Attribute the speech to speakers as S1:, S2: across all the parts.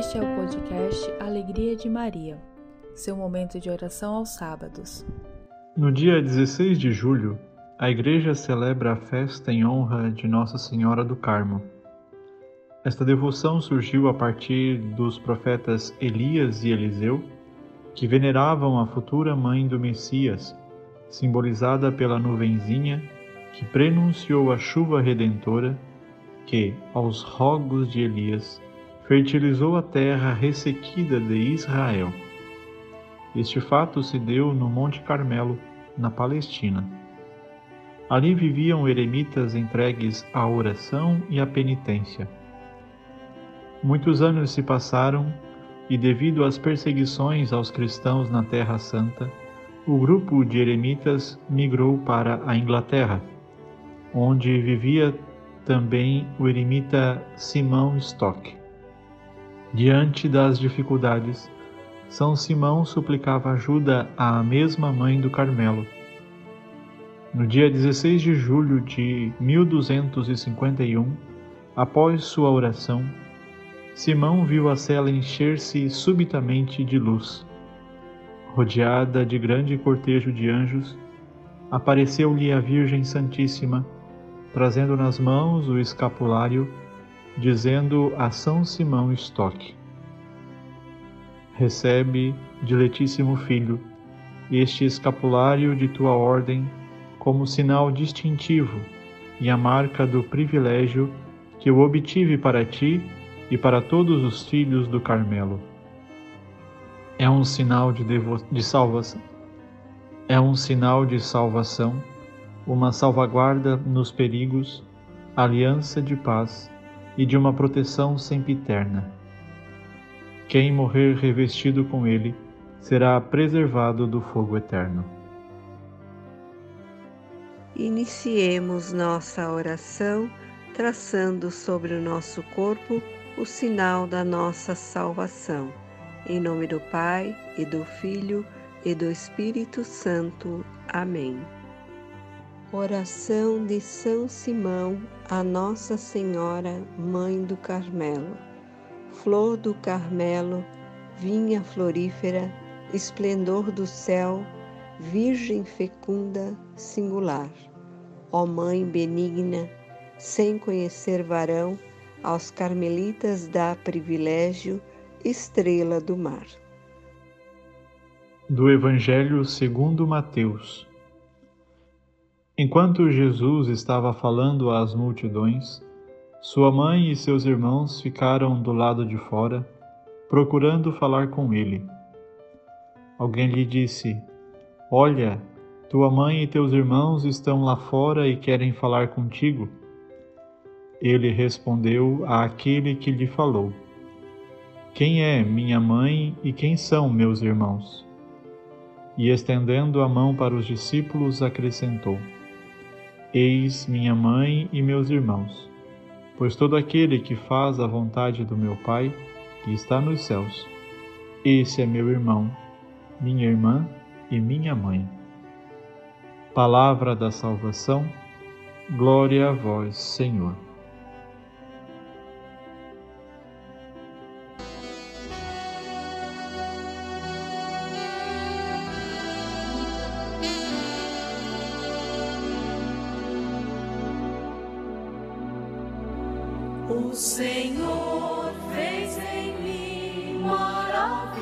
S1: Este é o podcast Alegria de Maria, seu momento de oração aos sábados.
S2: No dia 16 de julho, a Igreja celebra a festa em honra de Nossa Senhora do Carmo. Esta devoção surgiu a partir dos profetas Elias e Eliseu, que veneravam a futura mãe do Messias, simbolizada pela nuvenzinha que prenunciou a chuva redentora que, aos rogos de Elias, fertilizou a terra ressequida de Israel. Este fato se deu no Monte Carmelo, na Palestina. Ali viviam eremitas entregues à oração e à penitência. Muitos anos se passaram e, devido às perseguições aos cristãos na Terra Santa, o grupo de eremitas migrou para a Inglaterra, onde vivia também o eremita Simão Stock. Diante das dificuldades, São Simão suplicava ajuda à mesma mãe do Carmelo. No dia 16 de julho de 1251, após sua oração, Simão viu a cela encher-se subitamente de luz. Rodeada de grande cortejo de anjos, apareceu-lhe a Virgem Santíssima, trazendo nas mãos o escapulário dizendo a São Simão Stock: Recebe, diletíssimo filho, este escapulário de tua ordem como sinal distintivo e a marca do privilégio que eu obtive para ti e para todos os filhos do Carmelo. É um sinal de, de salvação. É um sinal de salvação, uma salvaguarda nos perigos, aliança de paz e de uma proteção sempiterna. Quem morrer revestido com ele será preservado do fogo eterno.
S3: Iniciemos nossa oração traçando sobre o nosso corpo o sinal da nossa salvação. Em nome do Pai, e do Filho, e do Espírito Santo. Amém. Oração de São Simão a Nossa Senhora, Mãe do Carmelo. Flor do Carmelo, vinha florífera, esplendor do céu, Virgem fecunda, singular. Ó Mãe benigna, sem conhecer varão, aos carmelitas dá privilégio, estrela do mar.
S2: Do Evangelho segundo Mateus. Enquanto Jesus estava falando às multidões, sua mãe e seus irmãos ficaram do lado de fora, procurando falar com ele. Alguém lhe disse: Olha, tua mãe e teus irmãos estão lá fora e querem falar contigo. Ele respondeu àquele que lhe falou: Quem é minha mãe e quem são meus irmãos? E estendendo a mão para os discípulos, acrescentou: Eis minha mãe e meus irmãos, pois todo aquele que faz a vontade do meu Pai, que está nos céus, esse é meu irmão, minha irmã e minha mãe. Palavra da salvação, glória a vós, Senhor.
S4: O Senhor fez em mim maravilhas.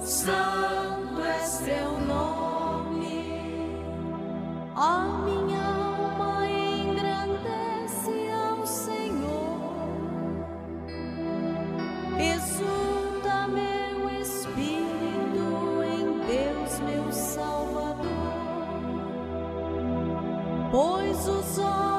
S4: Santo é seu nome. A minha alma engrandece ao Senhor. Exulta meu espírito em Deus, meu Salvador. Pois os olhos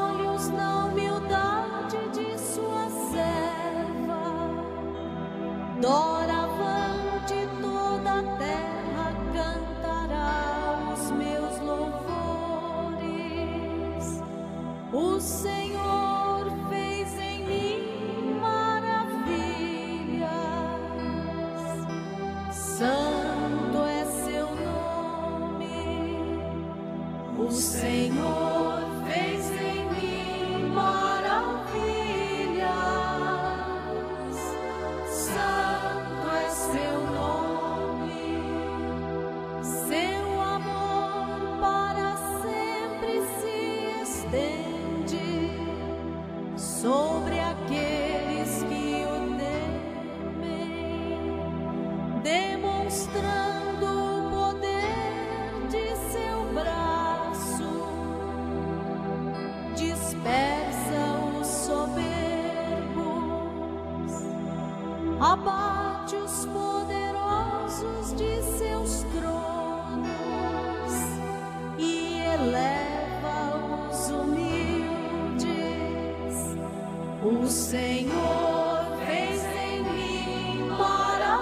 S4: Senhor fez em mim maravilhas.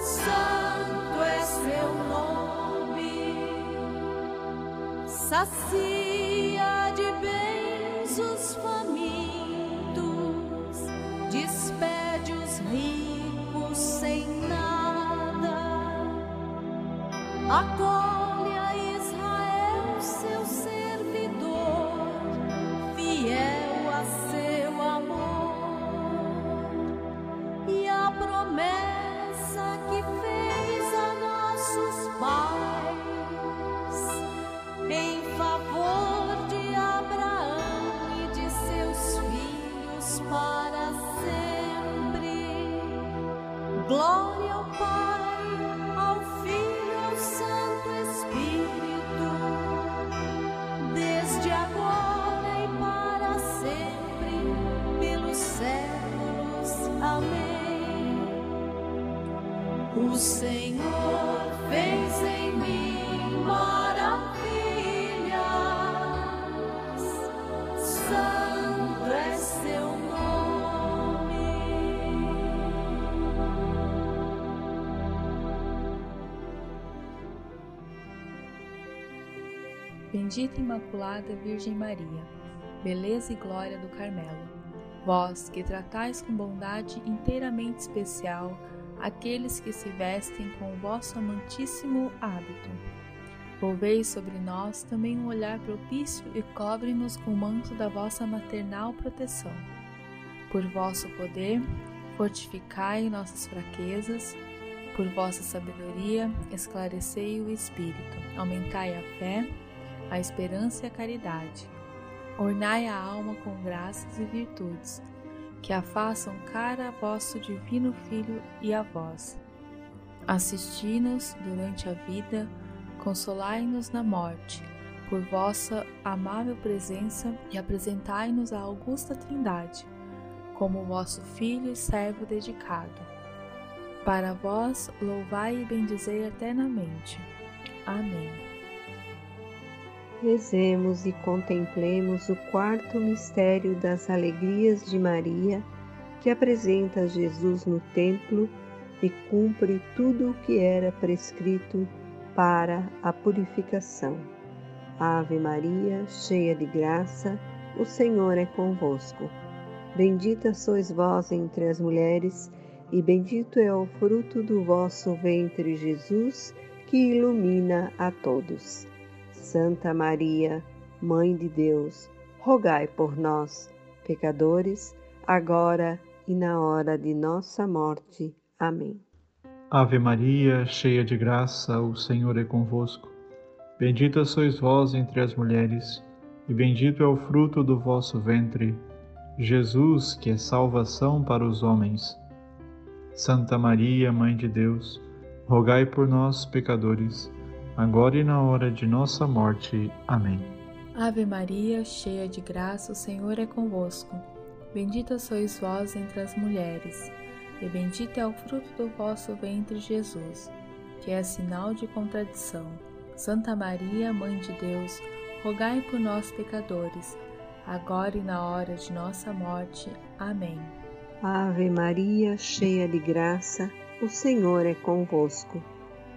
S4: Santo é seu nome. Sacia de bens os famintos, despede os ricos sem nada. Acolhe
S1: Bendita Imaculada Virgem Maria, beleza e glória do Carmelo, vós que tratais com bondade inteiramente especial aqueles que se vestem com o vosso amantíssimo hábito. Volvei sobre nós também um olhar propício e cobre-nos com o manto da vossa maternal proteção. Por vosso poder, fortificai nossas fraquezas, por vossa sabedoria, esclarecei o espírito, aumentai a fé, a esperança e a caridade. Ornai a alma com graças e virtudes, que a façam cara a vosso divino Filho e a vós. Assisti-nos durante a vida, consolai-nos na morte, por vossa amável presença e apresentai-nos à augusta Trindade, como vosso Filho e servo dedicado. Para vós louvai e bendizei eternamente. Amém.
S3: Rezemos e contemplemos o quarto mistério das alegrias de Maria, que apresenta Jesus no templo e cumpre tudo o que era prescrito para a purificação. Ave Maria, cheia de graça, o Senhor é convosco. Bendita sois vós entre as mulheres, e bendito é o fruto do vosso ventre, Jesus, que ilumina a todos. Santa Maria, Mãe de Deus, rogai por nós, pecadores, agora e na hora de nossa morte. Amém.
S2: Ave Maria, cheia de graça, o Senhor é convosco. Bendita sois vós entre as mulheres, e bendito é o fruto do vosso ventre, Jesus, que é salvação para os homens. Santa Maria, Mãe de Deus, rogai por nós, pecadores, agora e na hora de nossa morte. Amém.
S1: Ave Maria, cheia de graça, o Senhor é convosco. Bendita sois vós entre as mulheres, e bendito é o fruto do vosso ventre, Jesus, que é sinal de contradição. Santa Maria, Mãe de Deus, rogai por nós, pecadores, agora e na hora de nossa morte. Amém.
S3: Ave Maria, cheia de graça, o Senhor é convosco.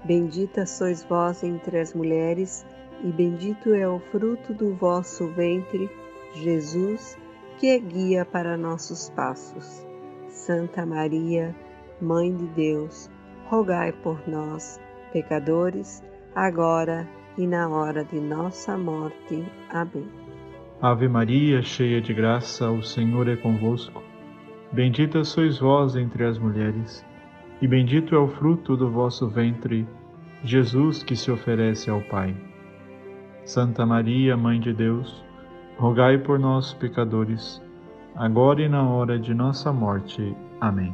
S3: Bendita sois vós entre as mulheres, e bendito é o fruto do vosso ventre, Jesus, que é guia para nossos passos. Santa Maria, Mãe de Deus, rogai por nós, pecadores, agora e na hora de nossa morte. Amém.
S2: Ave Maria, cheia de graça, o Senhor é convosco. Bendita sois vós entre as mulheres, e bendito é o fruto do vosso ventre, Jesus, que se oferece ao Pai. Santa Maria, Mãe de Deus, rogai por nós, pecadores, agora e na hora de nossa morte. Amém.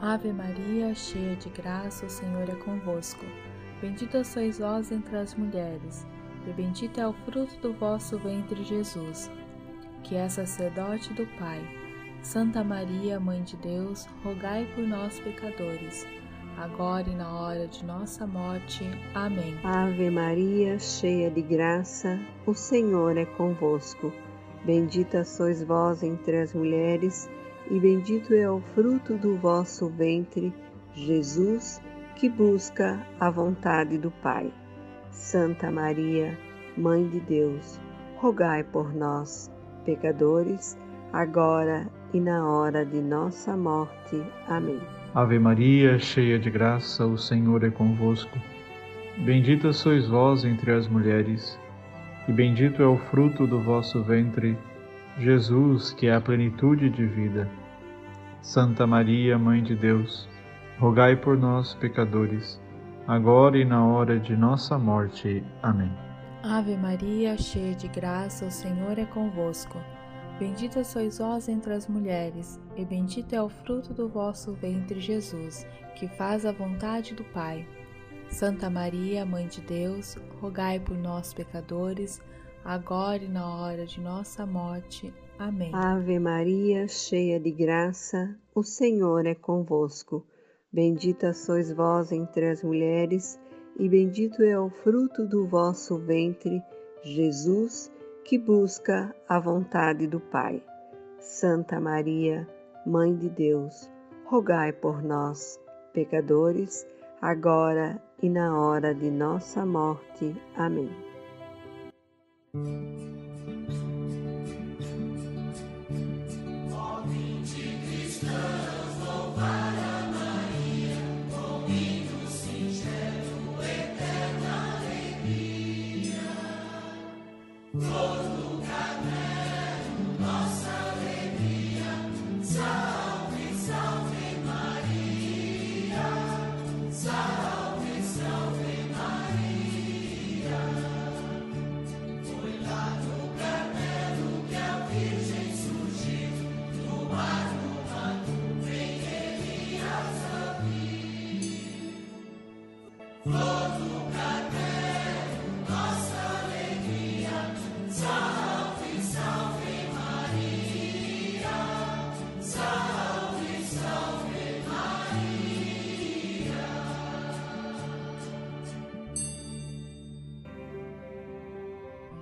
S1: Ave Maria, cheia de graça, o Senhor é convosco. Bendita sois vós entre as mulheres, e bendito é o fruto do vosso ventre, Jesus, que é sacerdote do Pai. Santa Maria, Mãe de Deus, rogai por nós, pecadores agora e na hora de nossa morte. Amém.
S3: Ave Maria, cheia de graça, o Senhor é convosco. Bendita sois vós entre as mulheres, e bendito é o fruto do vosso ventre, Jesus, que busca a vontade do Pai. Santa Maria, Mãe de Deus, rogai por nós, pecadores, agora e na hora de nossa morte. Amém.
S2: Ave Maria, cheia de graça, o Senhor é convosco. Bendita sois vós entre as mulheres, e bendito é o fruto do vosso ventre, Jesus, que é a plenitude de vida. Santa Maria, Mãe de Deus, rogai por nós, pecadores, agora e na hora de nossa morte. Amém.
S1: Ave Maria, cheia de graça, o Senhor é convosco. Bendita sois vós entre as mulheres, e bendito é o fruto do vosso ventre, Jesus, que faz a vontade do Pai. Santa Maria, Mãe de Deus, rogai por nós, pecadores, agora e na hora de nossa morte. Amém.
S3: Ave Maria, cheia de graça, o Senhor é convosco. Bendita sois vós entre as mulheres, e bendito é o fruto do vosso ventre, Jesus, que busca a vontade do Pai. Santa Maria, Mãe de Deus, rogai por nós, pecadores, agora e na hora de nossa morte. Amém.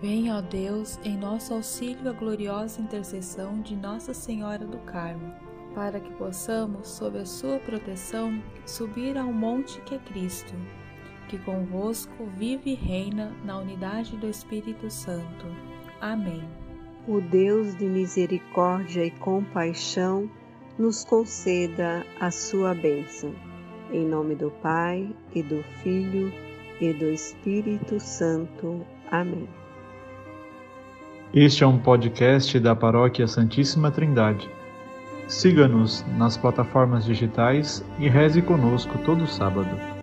S1: Venha, ó Deus, em nosso auxílio a gloriosa intercessão de Nossa Senhora do Carmo, para que possamos, sob a sua proteção, subir ao monte que é Cristo, que convosco vive e reina na unidade do Espírito Santo. Amém.
S3: O Deus de misericórdia e compaixão nos conceda a sua bênção. Em nome do Pai, e do Filho, e do Espírito Santo. Amém.
S2: Este é um podcast da Paróquia Santíssima Trindade. Siga-nos nas plataformas digitais e reze conosco todo sábado.